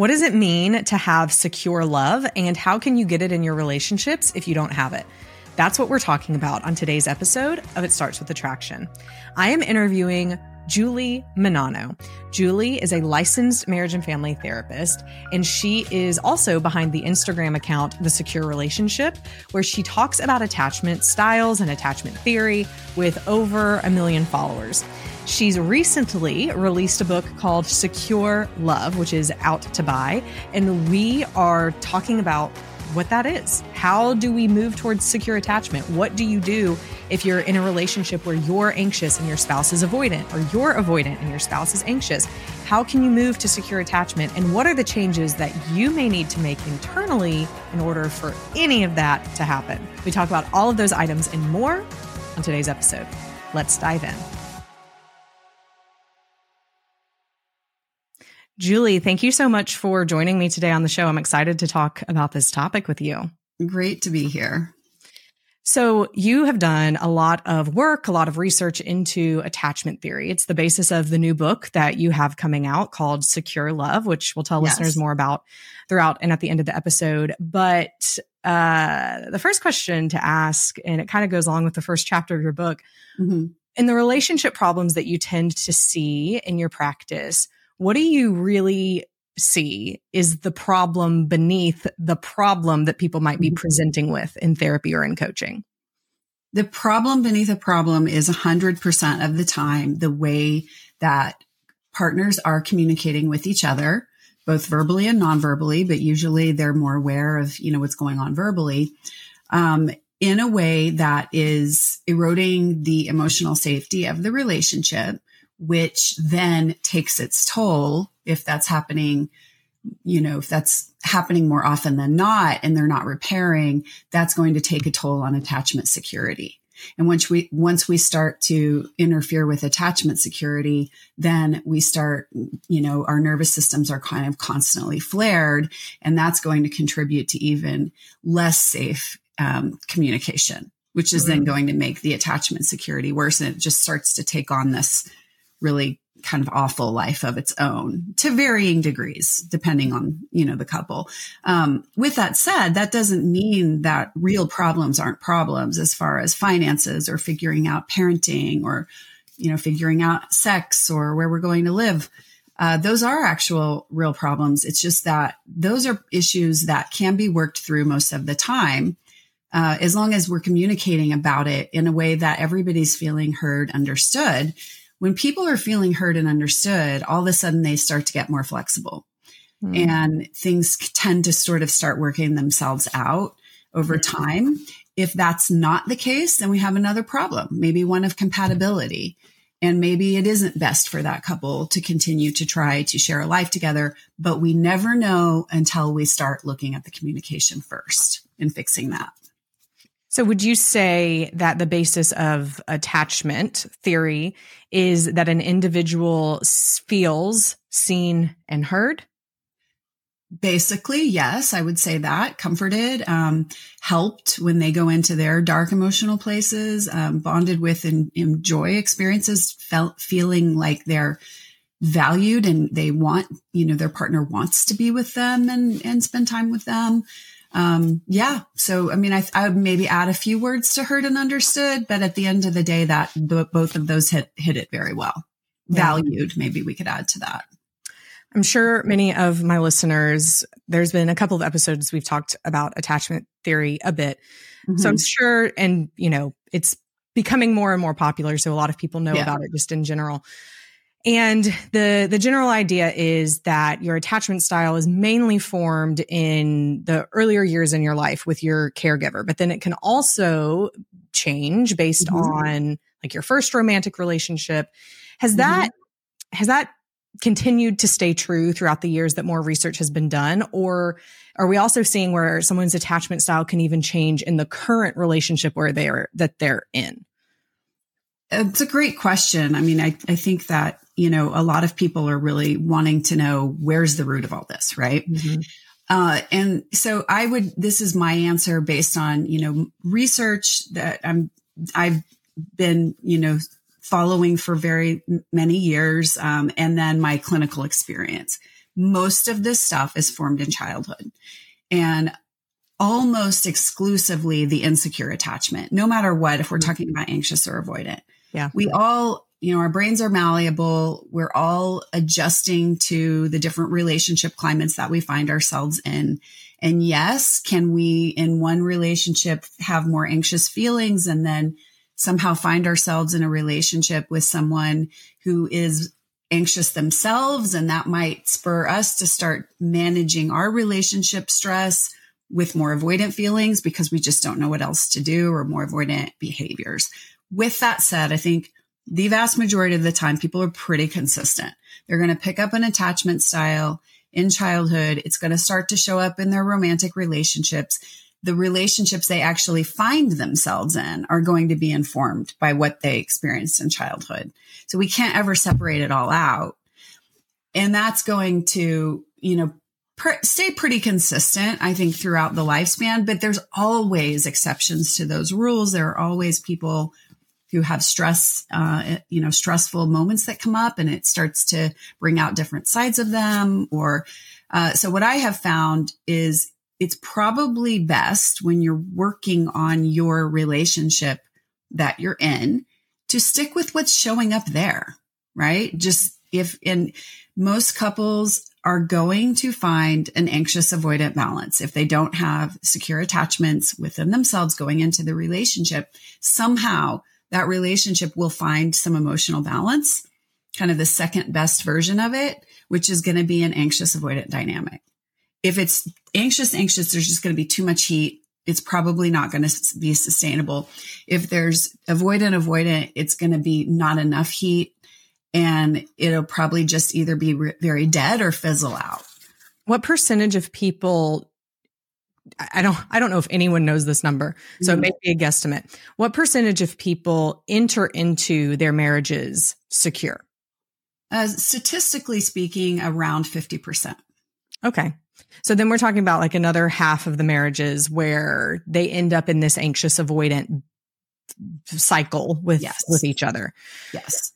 What does it mean to have secure love and how can you get it in your relationships if you don't have it? That's what we're talking about on today's episode of It Starts with Attraction. I am interviewing Julie Menanno. Julie is a licensed marriage and family therapist, and she is also behind the Instagram account, The Secure Relationship, where she talks about attachment styles and attachment theory with over a million followers. She's recently released a book called Secure Love, which is out to buy. And we are talking about what that is. How do we move towards secure attachment? What do you do if you're in a relationship where you're anxious and your spouse is avoidant, or you're avoidant and your spouse is anxious? How can you move to secure attachment? And what are the changes that you may need to make internally in order for any of that to happen? We talk about all of those items and more on today's episode. Let's dive in. Julie, thank you so much for joining me today on the show. I'm excited to talk about this topic with you. Great to be here. So, you have done a lot of work, a lot of research into attachment theory. It's the basis of the new book that you have coming out called Secure Love, which we'll tell yes. listeners more about throughout and at the end of the episode. But uh, the first question to ask, and it kind of goes along with the first chapter of your book, mm-hmm. in the relationship problems that you tend to see in your practice, what do you really see is the problem beneath the problem that people might be mm-hmm. presenting with in therapy or in coaching? The problem beneath a problem is 100% of the time the way that partners are communicating with each other, both verbally and non-verbally, but usually they're more aware of, you know, what's going on verbally. Um, in a way that is eroding the emotional safety of the relationship which then takes its toll if that's happening you know if that's happening more often than not and they're not repairing that's going to take a toll on attachment security and once we once we start to interfere with attachment security then we start you know our nervous systems are kind of constantly flared and that's going to contribute to even less safe um, communication which is mm-hmm. then going to make the attachment security worse and it just starts to take on this really kind of awful life of its own to varying degrees, depending on, you know, the couple. Um, with that said, that doesn't mean that real problems aren't problems as far as finances or figuring out parenting or, you know, figuring out sex or where we're going to live. Uh, those are actual real problems. It's just that those are issues that can be worked through most of the time. Uh, as long as we're communicating about it in a way that everybody's feeling heard, understood, when people are feeling heard and understood, all of a sudden they start to get more flexible mm. and things tend to sort of start working themselves out over mm. time. If that's not the case, then we have another problem, maybe one of compatibility. And maybe it isn't best for that couple to continue to try to share a life together, but we never know until we start looking at the communication first and fixing that. So, would you say that the basis of attachment theory is that an individual feels seen and heard? Basically, yes, I would say that comforted, um, helped when they go into their dark emotional places, um, bonded with and enjoy experiences, felt feeling like they're valued and they want, you know, their partner wants to be with them and, and spend time with them um, yeah. So, I mean, I, I would maybe add a few words to heard and understood, but at the end of the day, that both of those hit, hit it very well. Yeah. Valued, maybe we could add to that. I'm sure many of my listeners, there's been a couple of episodes we've talked about attachment theory a bit. Mm-hmm. So I'm sure, and you know, it's becoming more and more popular. So a lot of people know yeah. about it just in general. And the, the general idea is that your attachment style is mainly formed in the earlier years in your life with your caregiver, but then it can also change based mm-hmm. on like your first romantic relationship. Has mm-hmm. that, has that continued to stay true throughout the years that more research has been done? Or are we also seeing where someone's attachment style can even change in the current relationship where they are, that they're in? It's a great question. I mean, I, I think that, you know, a lot of people are really wanting to know where's the root of all this, right? Mm-hmm. Uh, and so I would, this is my answer based on, you know, research that I'm, I've been, you know, following for very many years, um, and then my clinical experience. Most of this stuff is formed in childhood and almost exclusively the insecure attachment, no matter what, if we're mm-hmm. talking about anxious or avoidant. Yeah. We all, you know, our brains are malleable. We're all adjusting to the different relationship climates that we find ourselves in. And yes, can we in one relationship have more anxious feelings and then somehow find ourselves in a relationship with someone who is anxious themselves. And that might spur us to start managing our relationship stress with more avoidant feelings because we just don't know what else to do or more avoidant behaviors. With that said, I think the vast majority of the time, people are pretty consistent. They're going to pick up an attachment style in childhood. It's going to start to show up in their romantic relationships the relationships they actually find themselves in are going to be informed by what they experienced in childhood. So we can't ever separate it all out. And that's going to, you know, pr- stay pretty consistent, I think, throughout the lifespan, but there's always exceptions to those rules. There are always people who have stress, uh, you know, stressful moments that come up and it starts to bring out different sides of them. Or, uh, so what I have found is it's probably best when you're working on your relationship that you're in to stick with what's showing up there, right? Just if in most couples are going to find an anxious avoidant balance. If they don't have secure attachments within themselves going into the relationship, somehow that relationship will find some emotional balance, kind of the second best version of it, which is going to be an anxious avoidant dynamic if it's anxious, anxious, there's just going to be too much heat. It's probably not going to be sustainable. If there's avoidant, avoidant, it's going to be not enough heat and it'll probably just either be re- very dead or fizzle out. What percentage of people I don't I don't know if anyone knows this number. So mm-hmm. maybe a guesstimate. What percentage of people enter into their marriages secure? Uh, statistically speaking, around 50%. Okay. So then we're talking about like another half of the marriages where they end up in this anxious avoidant cycle with yes. with each other. Yes.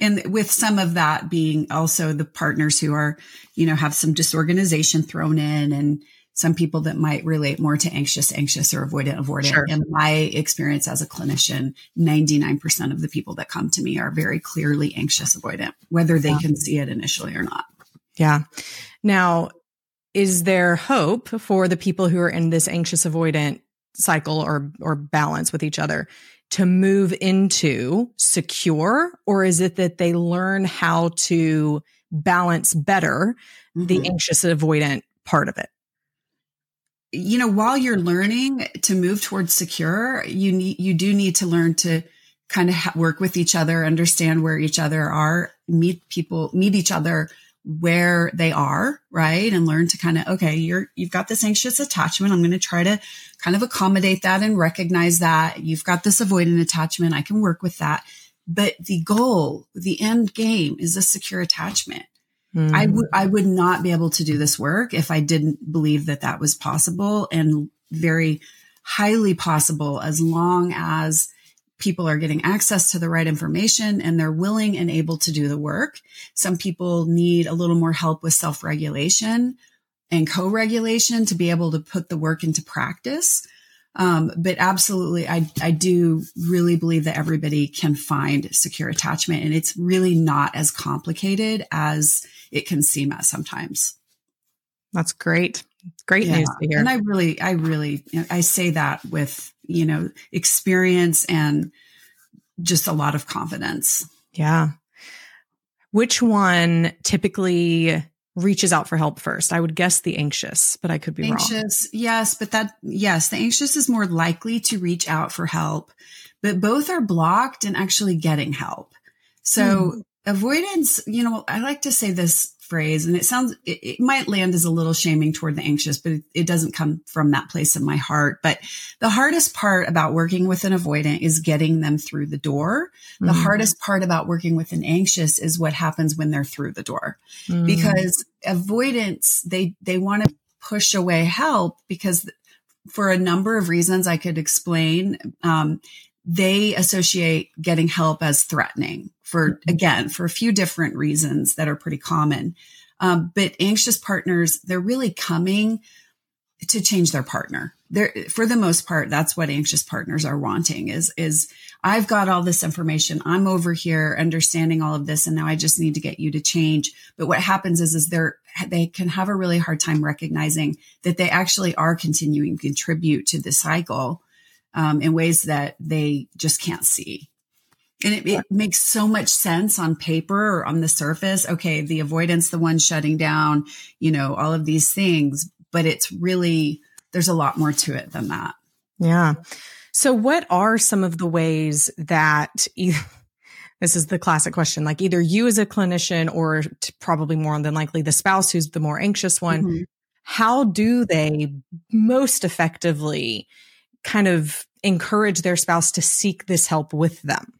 And with some of that being also the partners who are, you know, have some disorganization thrown in and some people that might relate more to anxious, anxious or avoidant, avoidant. Sure. In my experience as a clinician, 99% of the people that come to me are very clearly anxious avoidant, whether they yeah. can see it initially or not. Yeah. Now, is there hope for the people who are in this anxious avoidant cycle or or balance with each other to move into secure or is it that they learn how to balance better mm-hmm. the anxious avoidant part of it you know while you're learning to move towards secure you need you do need to learn to kind of ha- work with each other understand where each other are meet people meet each other where they are, right? And learn to kind of, okay, you're, you've got this anxious attachment. I'm going to try to kind of accommodate that and recognize that you've got this avoidant attachment. I can work with that. But the goal, the end game is a secure attachment. Mm. I would, I would not be able to do this work if I didn't believe that that was possible and very highly possible as long as people are getting access to the right information and they're willing and able to do the work. Some people need a little more help with self regulation and co regulation to be able to put the work into practice. Um, but absolutely, I, I do really believe that everybody can find secure attachment and it's really not as complicated as it can seem at sometimes. That's great. Great yeah. news to hear. And I really, I really, I say that with, you know, experience and just a lot of confidence. Yeah. Which one typically reaches out for help first? I would guess the anxious, but I could be anxious, wrong. Anxious, yes, but that yes, the anxious is more likely to reach out for help, but both are blocked in actually getting help. So mm. avoidance, you know, I like to say this phrase and it sounds, it, it might land as a little shaming toward the anxious, but it, it, doesn't come from that place in my heart. But the hardest part about working with an avoidant is getting them through the door. Mm-hmm. The hardest part about working with an anxious is what happens when they're through the door mm-hmm. because avoidance, they, they want to push away help because for a number of reasons I could explain, um, they associate getting help as threatening for, mm-hmm. again, for a few different reasons that are pretty common. Um, but anxious partners, they're really coming to change their partner. They're, for the most part, that's what anxious partners are wanting is, is I've got all this information. I'm over here understanding all of this. And now I just need to get you to change. But what happens is, is they're, they can have a really hard time recognizing that they actually are continuing to contribute to the cycle um, in ways that they just can't see. And it, it, makes so much sense on paper or on the surface. Okay, the avoidance, the one shutting down, you know, all of these things, but it's really, there's a lot more to it than that. Yeah. So, what are some of the ways that this is the classic question, like either you as a clinician or probably more than likely the spouse who's the more anxious one, mm-hmm. how do they most effectively kind of encourage their spouse to seek this help with them?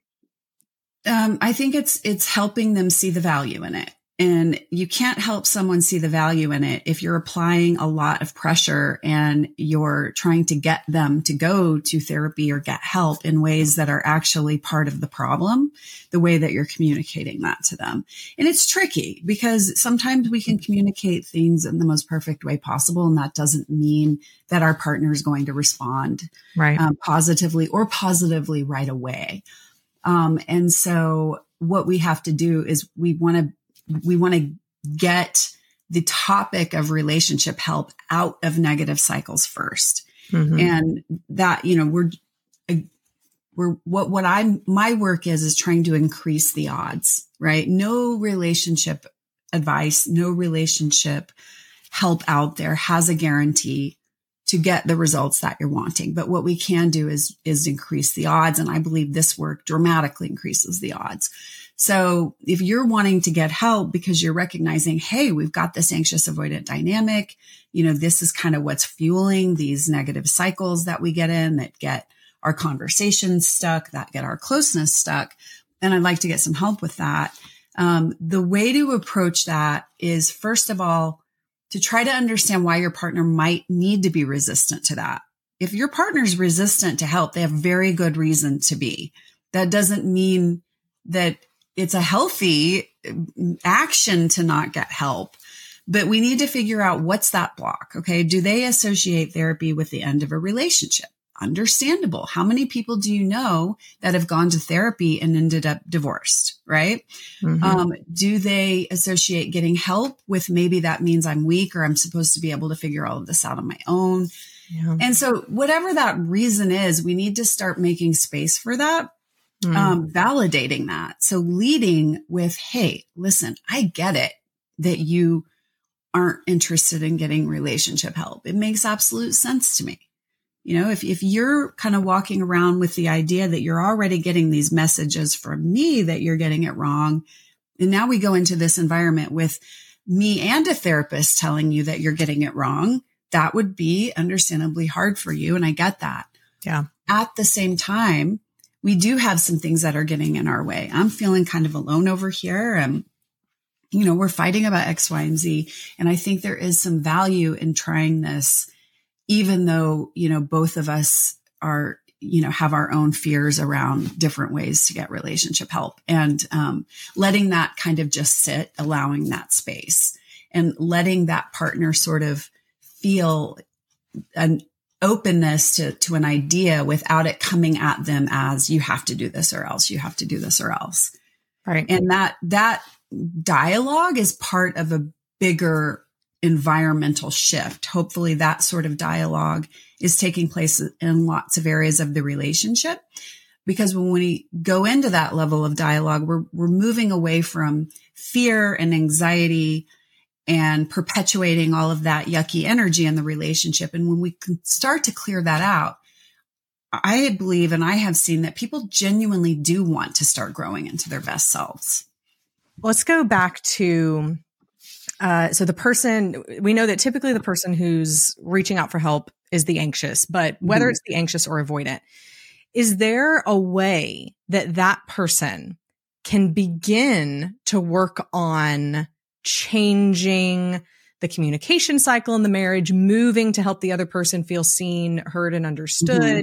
Um, I think it's it's helping them see the value in it. And you can't help someone see the value in it if you're applying a lot of pressure and you're trying to get them to go to therapy or get help in ways that are actually part of the problem, the way that you're communicating that to them. And it's tricky because sometimes we can communicate things in the most perfect way possible. And that doesn't mean that our partner is going to respond right. um, positively or positively right away. Um, and so what we have to do is we want to we want to get the topic of relationship help out of negative cycles 1st mm-hmm. And that, you know, we're, we're, what, what I'm, my work is, is trying to increase the odds, right? No relationship advice, no relationship help out there has a guarantee to get the results that you're wanting. But what we can do is, is increase the odds. And I believe this work dramatically increases the odds. So if you're wanting to get help because you're recognizing, Hey, we've got this anxious avoidant dynamic. You know, this is kind of what's fueling these negative cycles that we get in that get our conversations stuck, that get our closeness stuck. And I'd like to get some help with that. Um, the way to approach that is first of all, to try to understand why your partner might need to be resistant to that. If your partner's resistant to help, they have very good reason to be. That doesn't mean that it's a healthy action to not get help. But we need to figure out what's that block. Okay. Do they associate therapy with the end of a relationship? Understandable. How many people do you know that have gone to therapy and ended up divorced? Right. Mm-hmm. Um, do they associate getting help with maybe that means I'm weak or I'm supposed to be able to figure all of this out on my own? Yeah. And so whatever that reason is, we need to start making space for that mm. um, validating that. So leading with, Hey, listen, I get it that you aren't interested in getting relationship help. It makes absolute sense to me. You know, if, if you're kind of walking around with the idea that you're already getting these messages from me that you're getting it wrong, and now we go into this environment with me and a therapist telling you that you're getting it wrong, that would be understandably hard for you. And I get that. Yeah. At the same time, we do have some things that are getting in our way. I'm feeling kind of alone over here. And, you know, we're fighting about X, Y, and Z. And I think there is some value in trying this, even though, you know, both of us are, you know, have our own fears around different ways to get relationship help and um, letting that kind of just sit, allowing that space and letting that partner sort of feel an openness to, to an idea without it coming at them as you have to do this or else you have to do this or else. Right. And that, that dialogue is part of a bigger environmental shift. Hopefully that sort of dialogue is taking place in lots of areas of the relationship. Because when we go into that level of dialogue, we're, we're moving away from fear and anxiety and perpetuating all of that yucky energy in the relationship. And when we can start to clear that out, I believe and I have seen that people genuinely do want to start growing into their best selves. let's go back to uh, so the person we know that typically the person who's reaching out for help is the anxious, but whether mm-hmm. it's the anxious or avoidant, is there a way that that person can begin to work on changing the communication cycle in the marriage, moving to help the other person feel seen, heard, and understood? Mm-hmm.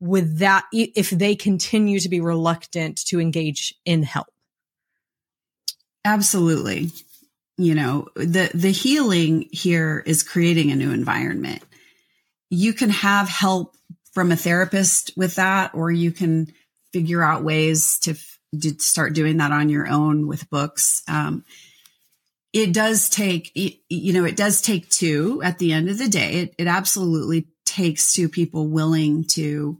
With that, if they continue to be reluctant to engage in help? Absolutely. You know, the, the healing here is creating a new environment. You can have help from a therapist with that, or you can figure out ways to, to start doing that on your own with books. Um, it does take, you know, it does take two at the end of the day. It, it absolutely takes two people willing to,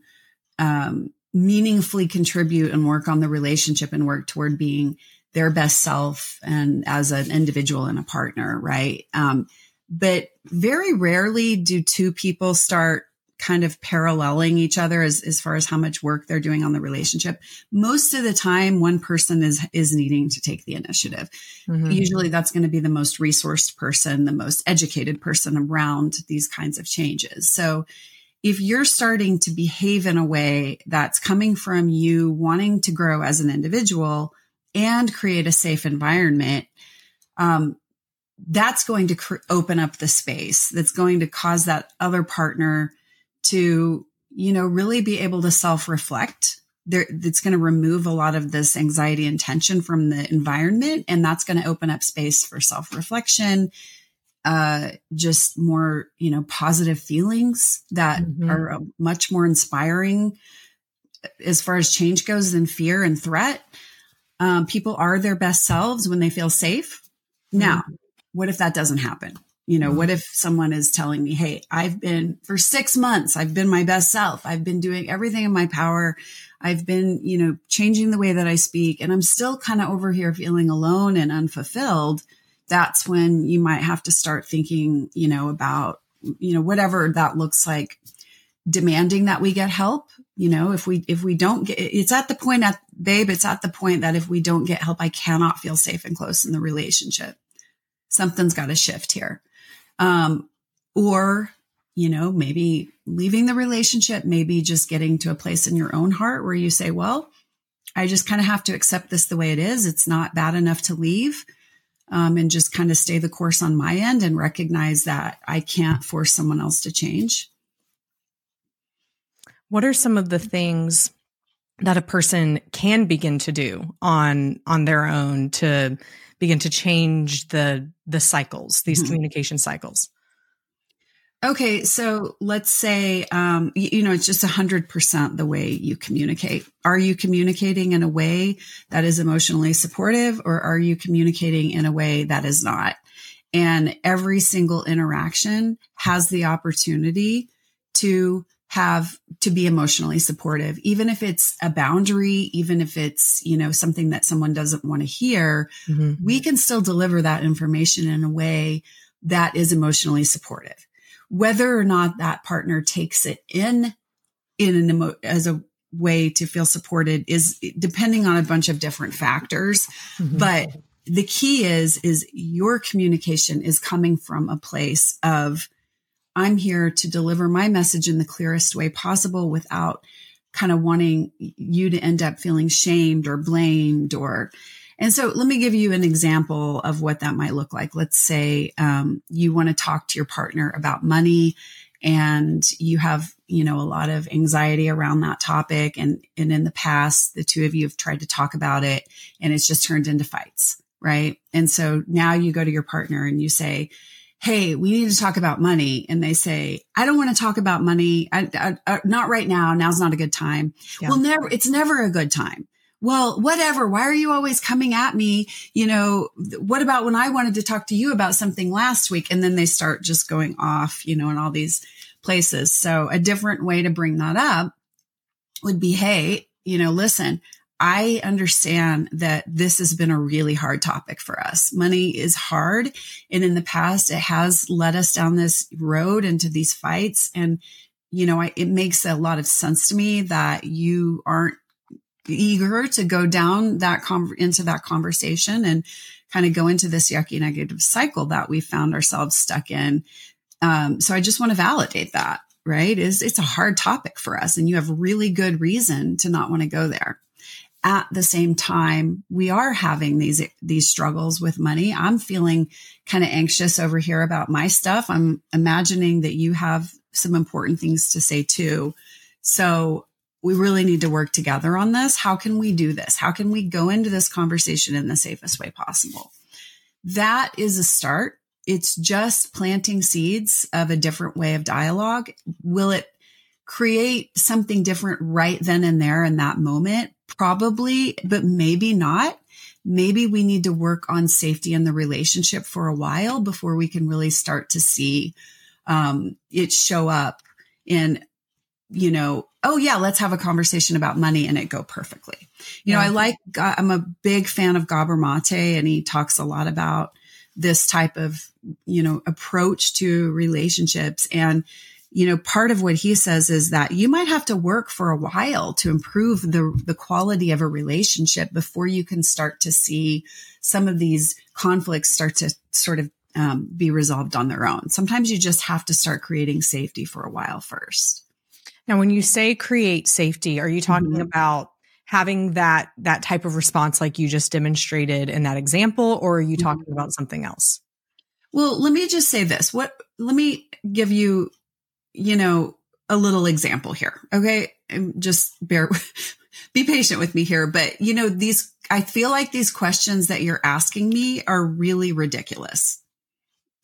um, meaningfully contribute and work on the relationship and work toward being their best self and as an individual and a partner, right? Um, but very rarely do two people start kind of paralleling each other as, as far as how much work they're doing on the relationship. Most of the time, one person is, is needing to take the initiative. Mm-hmm. Usually that's going to be the most resourced person, the most educated person around these kinds of changes. So if you're starting to behave in a way that's coming from you wanting to grow as an individual, and create a safe environment, um, that's going to cr- open up the space. That's going to cause that other partner to, you know, really be able to self reflect. There, it's going to remove a lot of this anxiety and tension from the environment, and that's going to open up space for self reflection, uh, just more, you know, positive feelings that mm-hmm. are much more inspiring as far as change goes than fear and threat. Um, people are their best selves when they feel safe. Mm-hmm. Now, what if that doesn't happen? You know, mm-hmm. what if someone is telling me, Hey, I've been for six months, I've been my best self. I've been doing everything in my power. I've been, you know, changing the way that I speak and I'm still kind of over here feeling alone and unfulfilled. That's when you might have to start thinking, you know, about, you know, whatever that looks like demanding that we get help. You know, if we, if we don't get, it's at the point at babe, it's at the point that if we don't get help, I cannot feel safe and close in the relationship. Something's got to shift here. Um, or, you know, maybe leaving the relationship, maybe just getting to a place in your own heart where you say, well, I just kind of have to accept this the way it is. It's not bad enough to leave. Um, and just kind of stay the course on my end and recognize that I can't force someone else to change. What are some of the things that a person can begin to do on on their own to begin to change the the cycles, these mm-hmm. communication cycles? Okay, so let's say um, you, you know it's just a hundred percent the way you communicate. Are you communicating in a way that is emotionally supportive, or are you communicating in a way that is not? And every single interaction has the opportunity to have to be emotionally supportive, even if it's a boundary, even if it's, you know, something that someone doesn't want to hear, mm-hmm. we can still deliver that information in a way that is emotionally supportive. Whether or not that partner takes it in, in an emo- as a way to feel supported is depending on a bunch of different factors. Mm-hmm. But the key is, is your communication is coming from a place of, I'm here to deliver my message in the clearest way possible without kind of wanting you to end up feeling shamed or blamed or and so let me give you an example of what that might look like. Let's say um, you want to talk to your partner about money and you have, you know, a lot of anxiety around that topic. And, and in the past, the two of you have tried to talk about it and it's just turned into fights. Right. And so now you go to your partner and you say, Hey, we need to talk about money. And they say, I don't want to talk about money. I, I, I, not right now. Now's not a good time. Yeah. Well, never, it's never a good time. Well, whatever. Why are you always coming at me? You know, what about when I wanted to talk to you about something last week? And then they start just going off, you know, in all these places. So a different way to bring that up would be, Hey, you know, listen, I understand that this has been a really hard topic for us. Money is hard. And in the past, it has led us down this road into these fights. And, you know, I, it makes a lot of sense to me that you aren't eager to go down that con- into that conversation and kind of go into this yucky negative cycle that we found ourselves stuck in. Um, so I just want to validate that, right? Is it's a hard topic for us and you have really good reason to not want to go there. At the same time, we are having these, these struggles with money. I'm feeling kind of anxious over here about my stuff. I'm imagining that you have some important things to say too. So we really need to work together on this. How can we do this? How can we go into this conversation in the safest way possible? That is a start. It's just planting seeds of a different way of dialogue. Will it create something different right then and there in that moment? Probably, but maybe not. Maybe we need to work on safety in the relationship for a while before we can really start to see um, it show up in you know, oh yeah, let's have a conversation about money and it go perfectly. You yeah. know, I like, I'm a big fan of Gabor Mate and he talks a lot about this type of, you know, approach to relationships. And, you know, part of what he says is that you might have to work for a while to improve the, the quality of a relationship before you can start to see some of these conflicts start to sort of um, be resolved on their own. Sometimes you just have to start creating safety for a while first. Now, when you say create safety, are you talking mm-hmm. about having that that type of response like you just demonstrated in that example or are you talking mm-hmm. about something else? Well, let me just say this. What let me give you, you know, a little example here. Okay? Just bear be patient with me here, but you know, these I feel like these questions that you're asking me are really ridiculous.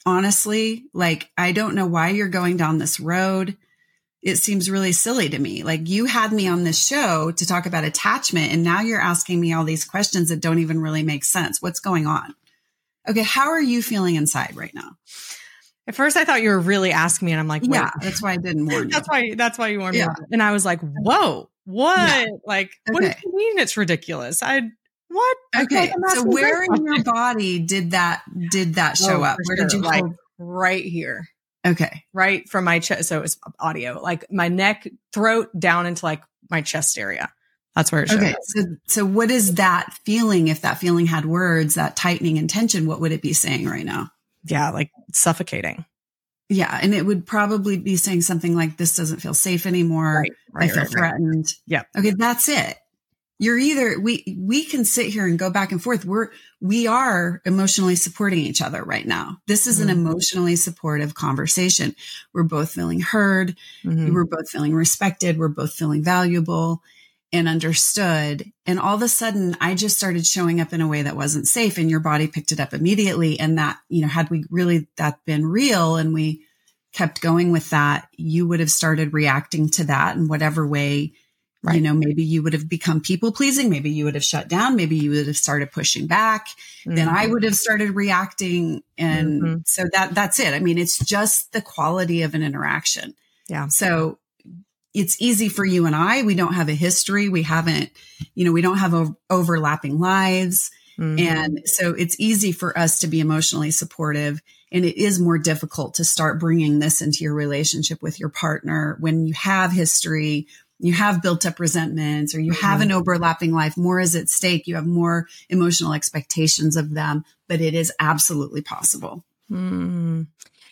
Honestly, like I don't know why you're going down this road it seems really silly to me. Like you had me on this show to talk about attachment and now you're asking me all these questions that don't even really make sense. What's going on? Okay. How are you feeling inside right now? At first I thought you were really asking me and I'm like, yeah, that's why I didn't warn you. that's why, that's why you warned yeah. me. And I was like, whoa, what? Yeah. Like, okay. what do you mean it's ridiculous? I, what? Okay. So where in your body did that, did that show oh, up? Where sure. did you like, right here. Okay. Right from my chest. So it was audio, like my neck, throat down into like my chest area. That's where it shows. Okay. So, so what is that feeling? If that feeling had words, that tightening and tension, what would it be saying right now? Yeah. Like suffocating. Yeah. And it would probably be saying something like, this doesn't feel safe anymore. Right, right, I feel right, threatened. Yeah. Okay. That's it you're either we we can sit here and go back and forth we're we are emotionally supporting each other right now this is an mm-hmm. emotionally supportive conversation we're both feeling heard mm-hmm. we're both feeling respected we're both feeling valuable and understood and all of a sudden i just started showing up in a way that wasn't safe and your body picked it up immediately and that you know had we really that been real and we kept going with that you would have started reacting to that in whatever way Right. You know, maybe you would have become people pleasing. Maybe you would have shut down. Maybe you would have started pushing back. Mm-hmm. Then I would have started reacting. And mm-hmm. so that, that's it. I mean, it's just the quality of an interaction. Yeah. So it's easy for you and I. We don't have a history. We haven't, you know, we don't have o- overlapping lives. Mm-hmm. And so it's easy for us to be emotionally supportive. And it is more difficult to start bringing this into your relationship with your partner when you have history you have built up resentments or you have an mm-hmm. overlapping life, more is at stake. You have more emotional expectations of them, but it is absolutely possible. Mm.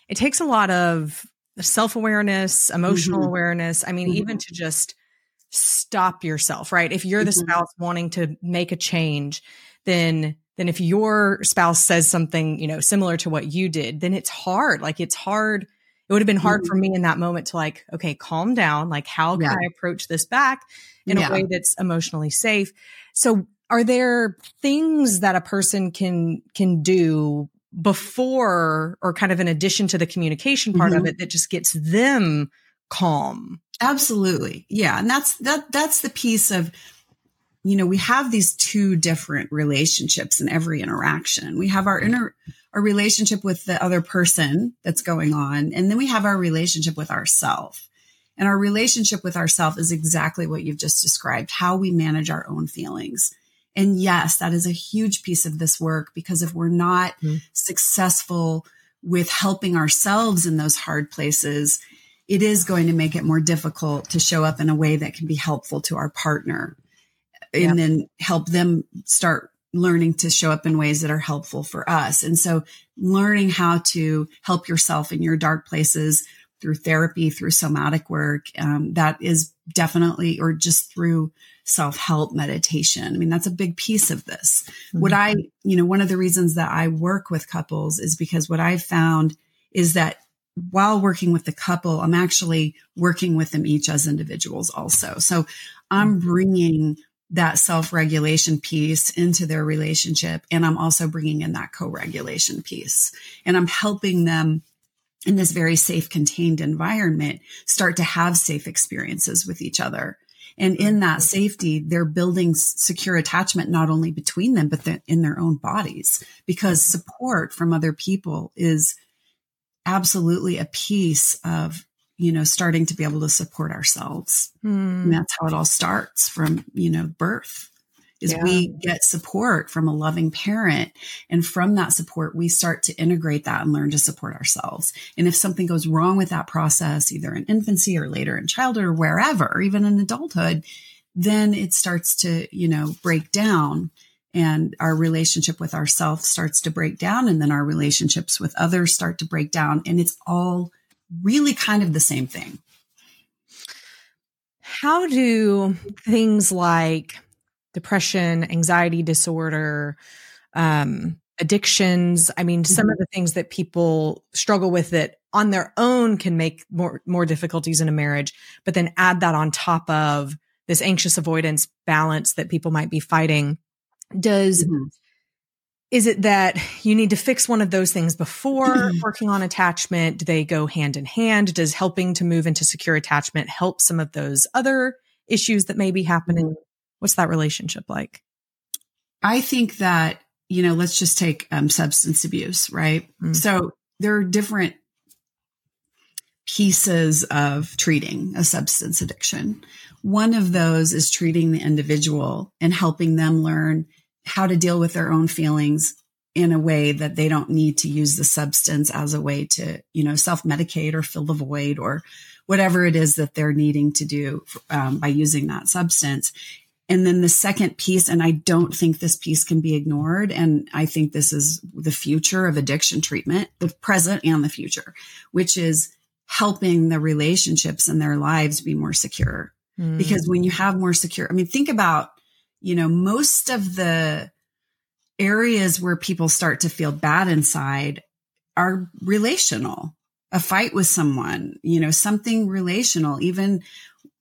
It takes a lot of self awareness, emotional mm-hmm. awareness. I mean, mm-hmm. even to just stop yourself, right? If you're the mm-hmm. spouse wanting to make a change, then then if your spouse says something, you know, similar to what you did, then it's hard. Like it's hard it would have been hard for mm-hmm. me in that moment to like, okay, calm down. Like, how can yeah. I approach this back in yeah. a way that's emotionally safe? So are there things that a person can, can do before or kind of in addition to the communication part mm-hmm. of it that just gets them calm? Absolutely. Yeah. And that's, that, that's the piece of, you know, we have these two different relationships in every interaction. We have our inner, our relationship with the other person that's going on. And then we have our relationship with ourself. And our relationship with ourself is exactly what you've just described, how we manage our own feelings. And yes, that is a huge piece of this work because if we're not mm-hmm. successful with helping ourselves in those hard places, it is going to make it more difficult to show up in a way that can be helpful to our partner and yeah. then help them start learning to show up in ways that are helpful for us. And so learning how to help yourself in your dark places through therapy, through somatic work, um, that is definitely, or just through self help meditation. I mean, that's a big piece of this. Mm-hmm. What I, you know, one of the reasons that I work with couples is because what I've found is that while working with the couple, I'm actually working with them each as individuals also. So I'm mm-hmm. bringing that self regulation piece into their relationship. And I'm also bringing in that co regulation piece and I'm helping them in this very safe, contained environment start to have safe experiences with each other. And in that safety, they're building secure attachment, not only between them, but in their own bodies because support from other people is absolutely a piece of you know starting to be able to support ourselves mm. and that's how it all starts from you know birth is yeah. we get support from a loving parent. And from that support we start to integrate that and learn to support ourselves. And if something goes wrong with that process either in infancy or later in childhood or wherever or even in adulthood then it starts to you know break down. And our relationship with ourselves starts to break down and then our relationships with others start to break down. And it's all really kind of the same thing. How do things like depression anxiety disorder um, addictions i mean some of mm-hmm. the things that people struggle with that on their own can make more more difficulties in a marriage but then add that on top of this anxious avoidance balance that people might be fighting does mm-hmm. is it that you need to fix one of those things before mm-hmm. working on attachment? Do they go hand in hand? Does helping to move into secure attachment help some of those other issues that may be happening? Mm-hmm. What's that relationship like? I think that, you know, let's just take um, substance abuse, right? Mm. So there are different pieces of treating a substance addiction. One of those is treating the individual and helping them learn how to deal with their own feelings in a way that they don't need to use the substance as a way to, you know, self medicate or fill the void or whatever it is that they're needing to do um, by using that substance. And then the second piece, and I don't think this piece can be ignored. And I think this is the future of addiction treatment, the present and the future, which is helping the relationships in their lives be more secure. Mm. Because when you have more secure, I mean, think about you know, most of the areas where people start to feel bad inside are relational. A fight with someone, you know, something relational, even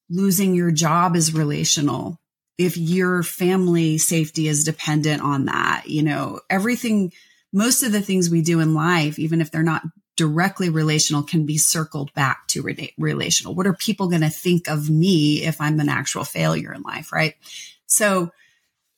losing your job is relational. If your family safety is dependent on that, you know, everything, most of the things we do in life, even if they're not directly relational, can be circled back to re- relational. What are people going to think of me if I'm an actual failure in life? Right. So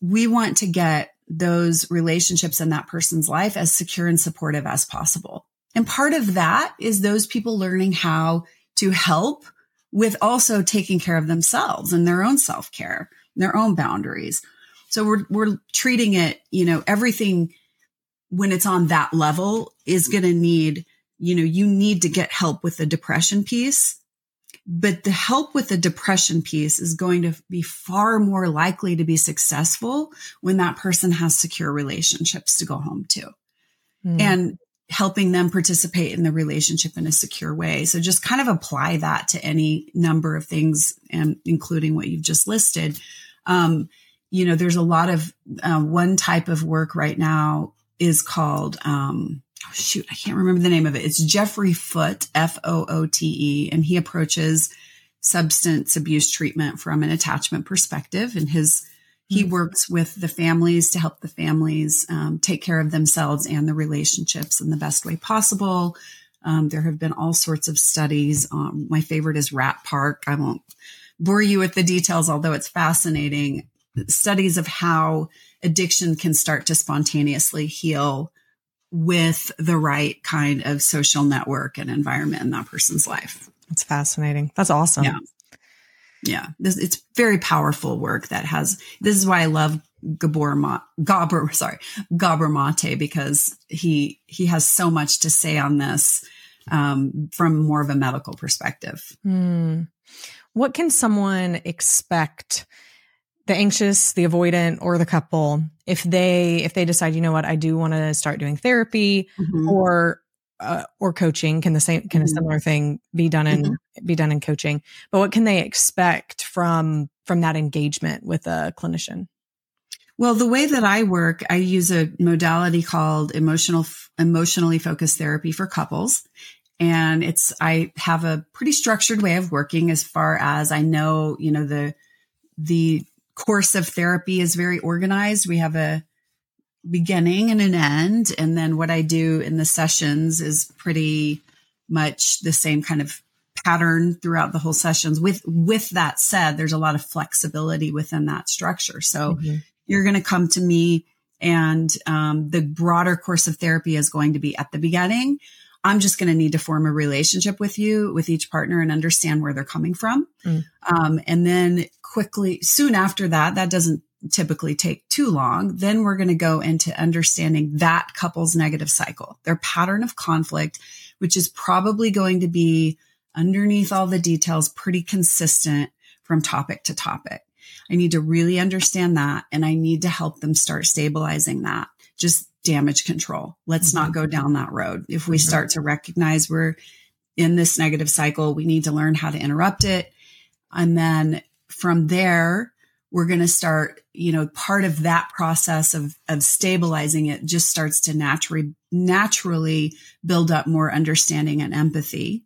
we want to get those relationships in that person's life as secure and supportive as possible. And part of that is those people learning how to help with also taking care of themselves and their own self care, their own boundaries. So we're, we're treating it, you know, everything when it's on that level is going to need, you know, you need to get help with the depression piece but the help with the depression piece is going to be far more likely to be successful when that person has secure relationships to go home to. Mm. And helping them participate in the relationship in a secure way. So just kind of apply that to any number of things and including what you've just listed. Um, you know, there's a lot of uh, one type of work right now is called um, oh shoot, I can't remember the name of it. It's Jeffrey Foote, F O O T E, and he approaches substance abuse treatment from an attachment perspective. And his he mm-hmm. works with the families to help the families um, take care of themselves and the relationships in the best way possible. Um, there have been all sorts of studies. Um, my favorite is Rat Park. I won't bore you with the details, although it's fascinating. Studies of how addiction can start to spontaneously heal with the right kind of social network and environment in that person's life. That's fascinating. That's awesome. Yeah. Yeah. This, it's very powerful work that has, this is why I love Gabor, Ma, Gabor, sorry, Gabor Mate, because he, he has so much to say on this, um, from more of a medical perspective. Hmm. What can someone expect the anxious, the avoidant, or the couple, if they if they decide, you know what, I do want to start doing therapy mm-hmm. or uh, or coaching, can the same can mm-hmm. a similar thing be done in mm-hmm. be done in coaching? But what can they expect from from that engagement with a clinician? Well, the way that I work, I use a modality called emotional emotionally focused therapy for couples. And it's I have a pretty structured way of working as far as I know, you know, the the course of therapy is very organized. We have a beginning and an end. And then what I do in the sessions is pretty much the same kind of pattern throughout the whole sessions. With, with that said, there's a lot of flexibility within that structure. So mm-hmm. you're going to come to me and um, the broader course of therapy is going to be at the beginning. I'm just going to need to form a relationship with you, with each partner and understand where they're coming from. Mm. Um, and then quickly, soon after that, that doesn't typically take too long. Then we're going to go into understanding that couple's negative cycle, their pattern of conflict, which is probably going to be underneath all the details, pretty consistent from topic to topic. I need to really understand that and I need to help them start stabilizing that. Just damage control. Let's mm-hmm. not go down that road. If we mm-hmm. start to recognize we're in this negative cycle, we need to learn how to interrupt it. And then from there, we're going to start, you know, part of that process of, of stabilizing it just starts to naturally, naturally build up more understanding and empathy.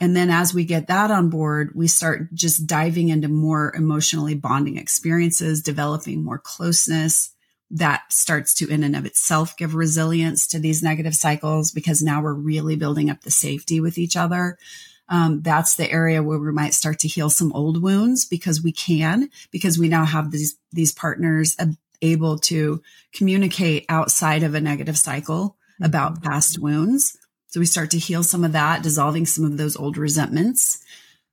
And then as we get that on board, we start just diving into more emotionally bonding experiences, developing more closeness, that starts to in and of itself give resilience to these negative cycles because now we're really building up the safety with each other. Um, that's the area where we might start to heal some old wounds because we can, because we now have these, these partners able to communicate outside of a negative cycle mm-hmm. about past wounds. So we start to heal some of that, dissolving some of those old resentments,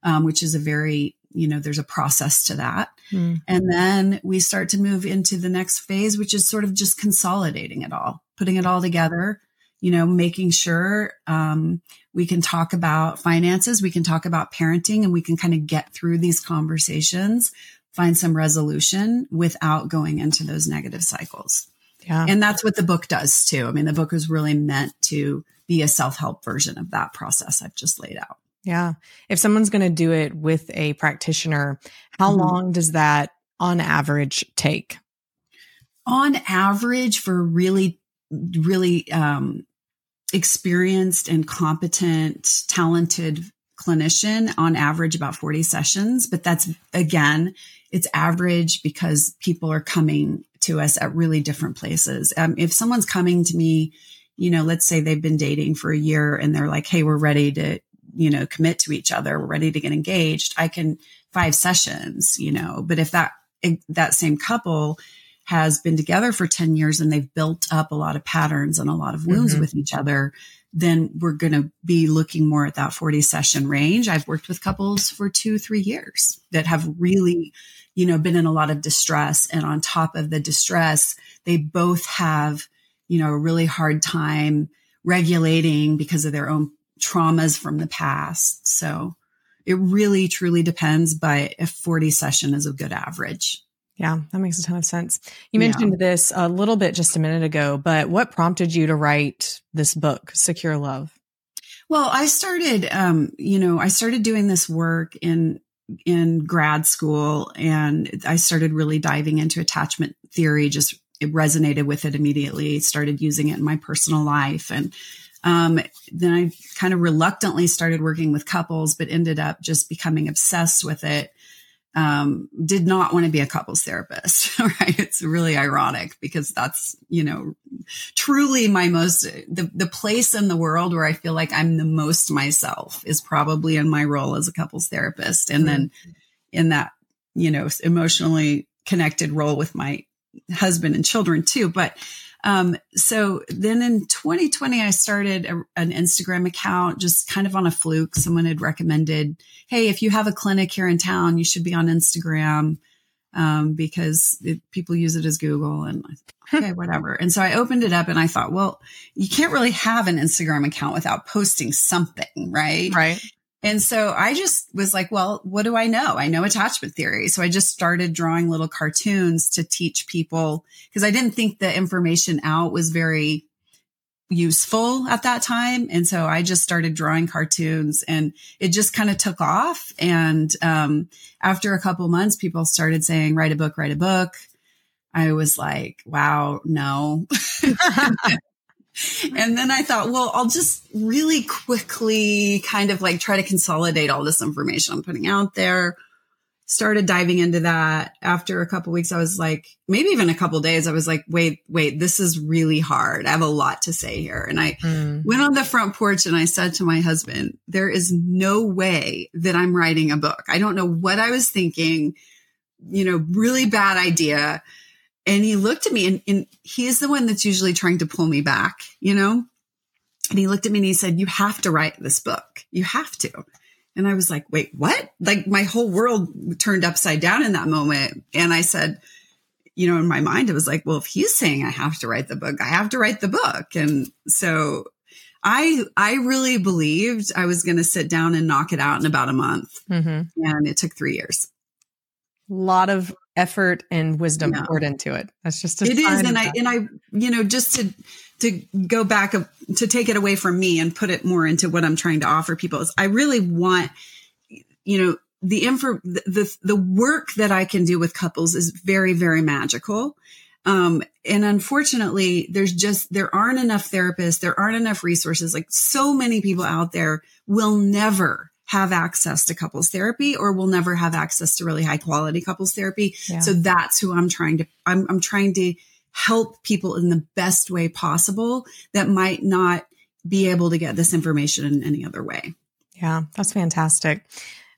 um, which is a very you know, there's a process to that. Mm. And then we start to move into the next phase, which is sort of just consolidating it all, putting it all together, you know, making sure um, we can talk about finances, we can talk about parenting, and we can kind of get through these conversations, find some resolution without going into those negative cycles. Yeah. And that's what the book does too. I mean, the book is really meant to be a self help version of that process I've just laid out. Yeah. If someone's going to do it with a practitioner, how mm-hmm. long does that on average take? On average, for really, really um, experienced and competent, talented clinician, on average about 40 sessions. But that's again, it's average because people are coming to us at really different places. Um, if someone's coming to me, you know, let's say they've been dating for a year and they're like, Hey, we're ready to you know, commit to each other, we're ready to get engaged, I can five sessions, you know, but if that, that same couple has been together for 10 years and they've built up a lot of patterns and a lot of wounds mm-hmm. with each other, then we're going to be looking more at that 40 session range. I've worked with couples for two, three years that have really, you know, been in a lot of distress. And on top of the distress, they both have, you know, a really hard time regulating because of their own traumas from the past. So it really truly depends, but a 40 session is a good average. Yeah, that makes a ton of sense. You mentioned yeah. this a little bit just a minute ago, but what prompted you to write this book, Secure Love? Well, I started, um, you know, I started doing this work in in grad school, and I started really diving into attachment theory. Just it resonated with it immediately. Started using it in my personal life, and um, then I kind of reluctantly started working with couples, but ended up just becoming obsessed with it. Um, did not want to be a couples therapist, right? It's really ironic because that's, you know, truly my most, the, the place in the world where I feel like I'm the most myself is probably in my role as a couples therapist. And mm-hmm. then in that, you know, emotionally connected role with my husband and children too. But, um, so then in 2020, I started a, an Instagram account just kind of on a fluke. Someone had recommended, Hey, if you have a clinic here in town, you should be on Instagram. Um, because it, people use it as Google and okay, whatever. And so I opened it up and I thought, well, you can't really have an Instagram account without posting something, right? Right. And so I just was like, well, what do I know? I know attachment theory. So I just started drawing little cartoons to teach people because I didn't think the information out was very useful at that time. And so I just started drawing cartoons and it just kind of took off. And um, after a couple months, people started saying, write a book, write a book. I was like, wow, no. and then I thought, well, I'll just really quickly kind of like try to consolidate all this information I'm putting out there. Started diving into that. After a couple weeks, I was like, maybe even a couple days, I was like, wait, wait, this is really hard. I have a lot to say here. And I mm. went on the front porch and I said to my husband, there is no way that I'm writing a book. I don't know what I was thinking. You know, really bad idea and he looked at me and, and he is the one that's usually trying to pull me back, you know? And he looked at me and he said, you have to write this book. You have to. And I was like, wait, what? Like my whole world turned upside down in that moment. And I said, you know, in my mind, it was like, well, if he's saying I have to write the book, I have to write the book. And so I, I really believed I was going to sit down and knock it out in about a month. Mm-hmm. And it took three years. A lot of effort and wisdom yeah. poured into it. That's just it is, and I and I you know just to to go back to take it away from me and put it more into what I'm trying to offer people is I really want you know the info the, the the work that I can do with couples is very very magical. Um, and unfortunately, there's just, there aren't enough therapists. There aren't enough resources. Like so many people out there will never have access to couples therapy or will never have access to really high quality couples therapy. Yeah. So that's who I'm trying to, I'm, I'm trying to help people in the best way possible that might not be able to get this information in any other way. Yeah, that's fantastic.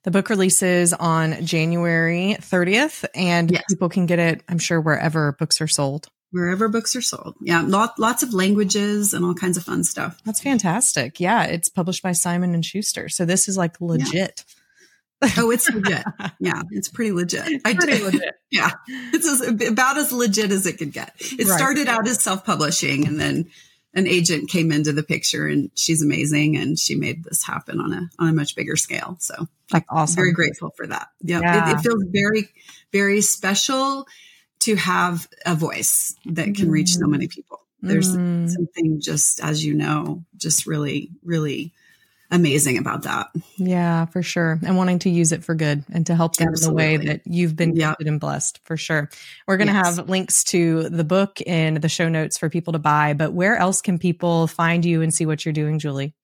The book releases on January 30th and yes. people can get it, I'm sure, wherever books are sold wherever books are sold. Yeah, lot, lots of languages and all kinds of fun stuff. That's fantastic. Yeah, it's published by Simon and Schuster. So this is like legit. Yeah. oh, it's legit. Yeah, it's pretty legit. I pretty legit. Yeah, it's as, about as legit as it could get. It right. started out as self-publishing, and then an agent came into the picture, and she's amazing, and she made this happen on a on a much bigger scale. So, like, awesome. Very grateful for that. Yep. Yeah, it, it feels very, very special to have a voice that can reach so many people. There's mm. something just, as you know, just really, really amazing about that. Yeah, for sure. And wanting to use it for good and to help them Absolutely. in the way that you've been yep. gifted and blessed for sure. We're going to yes. have links to the book in the show notes for people to buy, but where else can people find you and see what you're doing, Julie?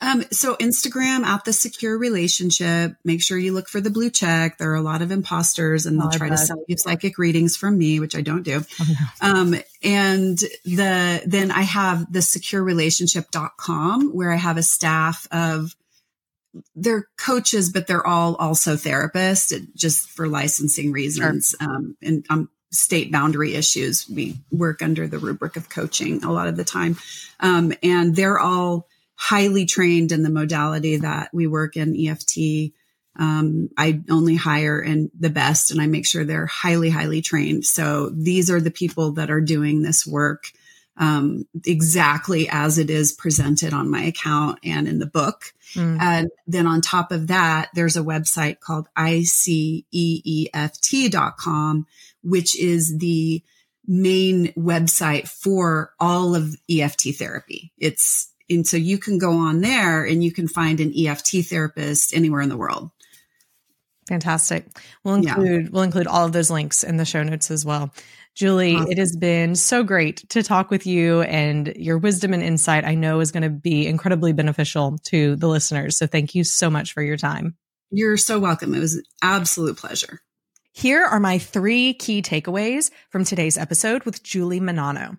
Um, so Instagram at the secure relationship. Make sure you look for the blue check. There are a lot of imposters and they'll oh, try to sell you psychic readings from me, which I don't do. Oh, no. Um, and the, then I have the securerelationship.com where I have a staff of they're coaches, but they're all also therapists just for licensing reasons. Sure. Um, and um, state boundary issues. We work under the rubric of coaching a lot of the time. Um, and they're all, highly trained in the modality that we work in EFT. Um, I only hire and the best and I make sure they're highly, highly trained. So these are the people that are doing this work um, exactly as it is presented on my account and in the book. Mm. And then on top of that, there's a website called ICEEFT.com, which is the main website for all of EFT therapy. It's and so you can go on there and you can find an EFT therapist anywhere in the world. Fantastic. We'll include yeah. we'll include all of those links in the show notes as well. Julie, awesome. it has been so great to talk with you and your wisdom and insight I know is going to be incredibly beneficial to the listeners. So thank you so much for your time. You're so welcome. It was an absolute pleasure. Here are my three key takeaways from today's episode with Julie Menanno.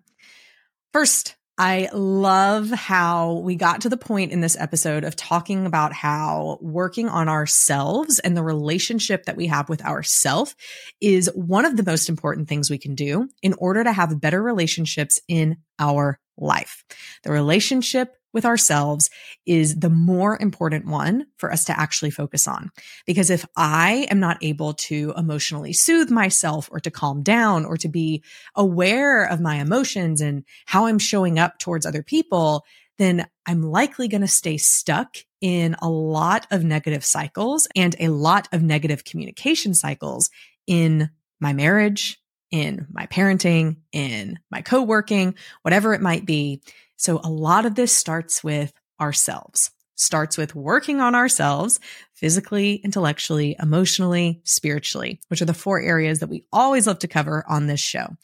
First, I love how we got to the point in this episode of talking about how working on ourselves and the relationship that we have with ourself is one of the most important things we can do in order to have better relationships in our life. The relationship with ourselves is the more important one for us to actually focus on. Because if I am not able to emotionally soothe myself or to calm down or to be aware of my emotions and how I'm showing up towards other people, then I'm likely going to stay stuck in a lot of negative cycles and a lot of negative communication cycles in my marriage, in my parenting, in my co working, whatever it might be. So a lot of this starts with ourselves, starts with working on ourselves physically, intellectually, emotionally, spiritually, which are the four areas that we always love to cover on this show.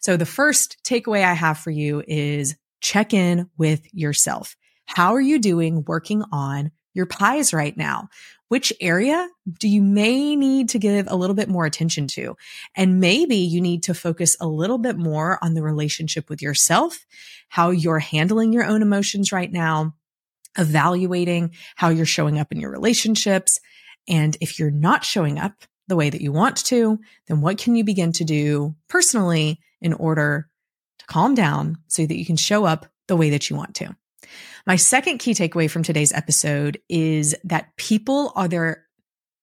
So the first takeaway I have for you is check in with yourself. How are you doing working on your pies right now? Which area do you may need to give a little bit more attention to? And maybe you need to focus a little bit more on the relationship with yourself, how you're handling your own emotions right now, evaluating how you're showing up in your relationships. And if you're not showing up the way that you want to, then what can you begin to do personally in order to calm down so that you can show up the way that you want to? My second key takeaway from today's episode is that people are their,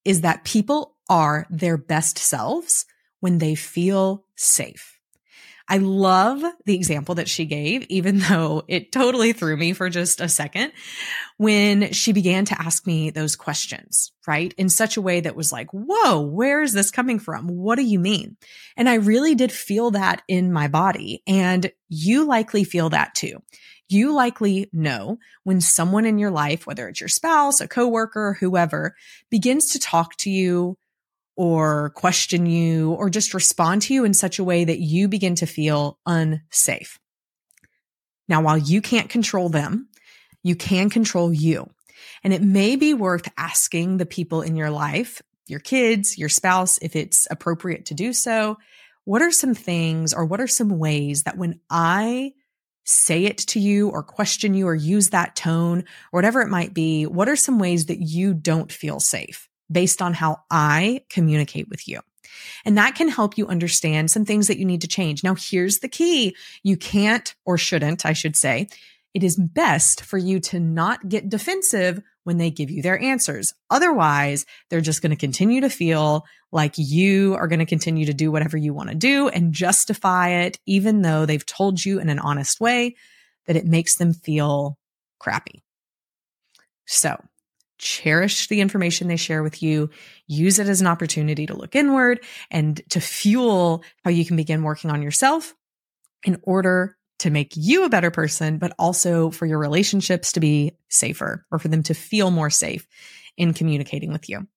is that people are their best selves when they feel safe. I love the example that she gave, even though it totally threw me for just a second when she began to ask me those questions, right? In such a way that was like, whoa, where is this coming from? What do you mean? And I really did feel that in my body. And you likely feel that too you likely know when someone in your life, whether it's your spouse, a coworker, whoever, begins to talk to you or question you or just respond to you in such a way that you begin to feel unsafe. Now, while you can't control them, you can control you. And it may be worth asking the people in your life, your kids, your spouse, if it's appropriate to do so. What are some things or what are some ways that when I say it to you or question you or use that tone or whatever it might be, what are some ways that you don't feel safe based on how I communicate with you? And that can help you understand some things that you need to change. Now, here's the key. You can't or shouldn't, I should say, it is best for you to not get defensive when they give you their answers. Otherwise, they're just going to continue to feel like you are going to continue to do whatever you want to do and justify it, even though they've told you in an honest way that it makes them feel crappy. So cherish the information they share with you, use it as an opportunity to look inward and to fuel how you can begin working on yourself in order to make you a better person, but also for your relationships to be safer or for them to feel more safe in communicating with you.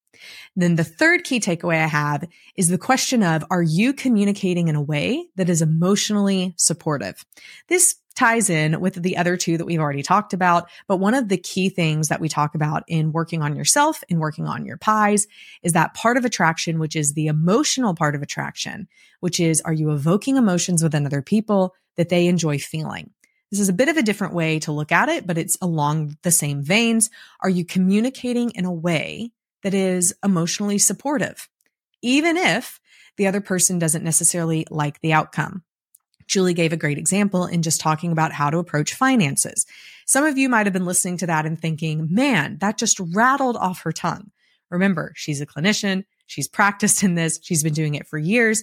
Then the third key takeaway I have is the question of, are you communicating in a way that is emotionally supportive? This ties in with the other two that we've already talked about. But one of the key things that we talk about in working on yourself and working on your pies is that part of attraction, which is the emotional part of attraction, which is, are you evoking emotions within other people that they enjoy feeling? This is a bit of a different way to look at it, but it's along the same veins. Are you communicating in a way that is emotionally supportive, even if the other person doesn't necessarily like the outcome? Julie gave a great example in just talking about how to approach finances. Some of you might have been listening to that and thinking, man, that just rattled off her tongue. Remember, she's a clinician. She's practiced in this. She's been doing it for years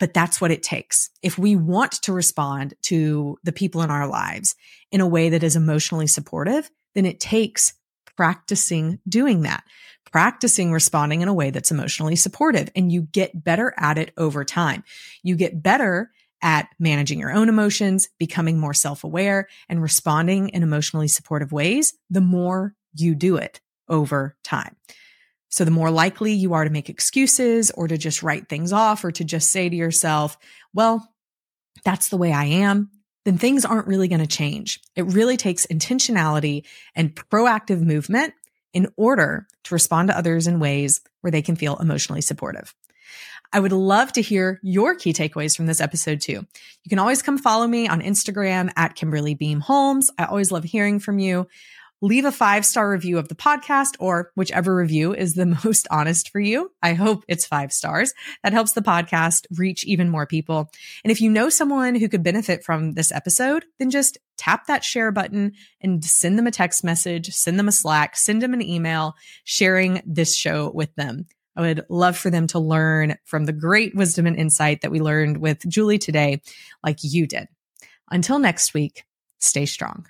but that's what it takes. If we want to respond to the people in our lives in a way that is emotionally supportive, then it takes practicing doing that, practicing responding in a way that's emotionally supportive. And you get better at it over time. You get better at managing your own emotions, becoming more self aware, and responding in emotionally supportive ways the more you do it over time. So the more likely you are to make excuses or to just write things off or to just say to yourself, well, that's the way I am, then things aren't really going to change. It really takes intentionality and proactive movement in order to respond to others in ways where they can feel emotionally supportive. I would love to hear your key takeaways from this episode too. You can always come follow me on Instagram at Kimberly Beam Holmes. I always love hearing from you leave a five star review of the podcast or whichever review is the most honest for you. I hope it's five stars. That helps the podcast reach even more people. And if you know someone who could benefit from this episode, then just tap that share button and send them a text message, send them a Slack, send them an email sharing this show with them. I would love for them to learn from the great wisdom and insight that we learned with Julie today, like you did. Until next week, stay strong.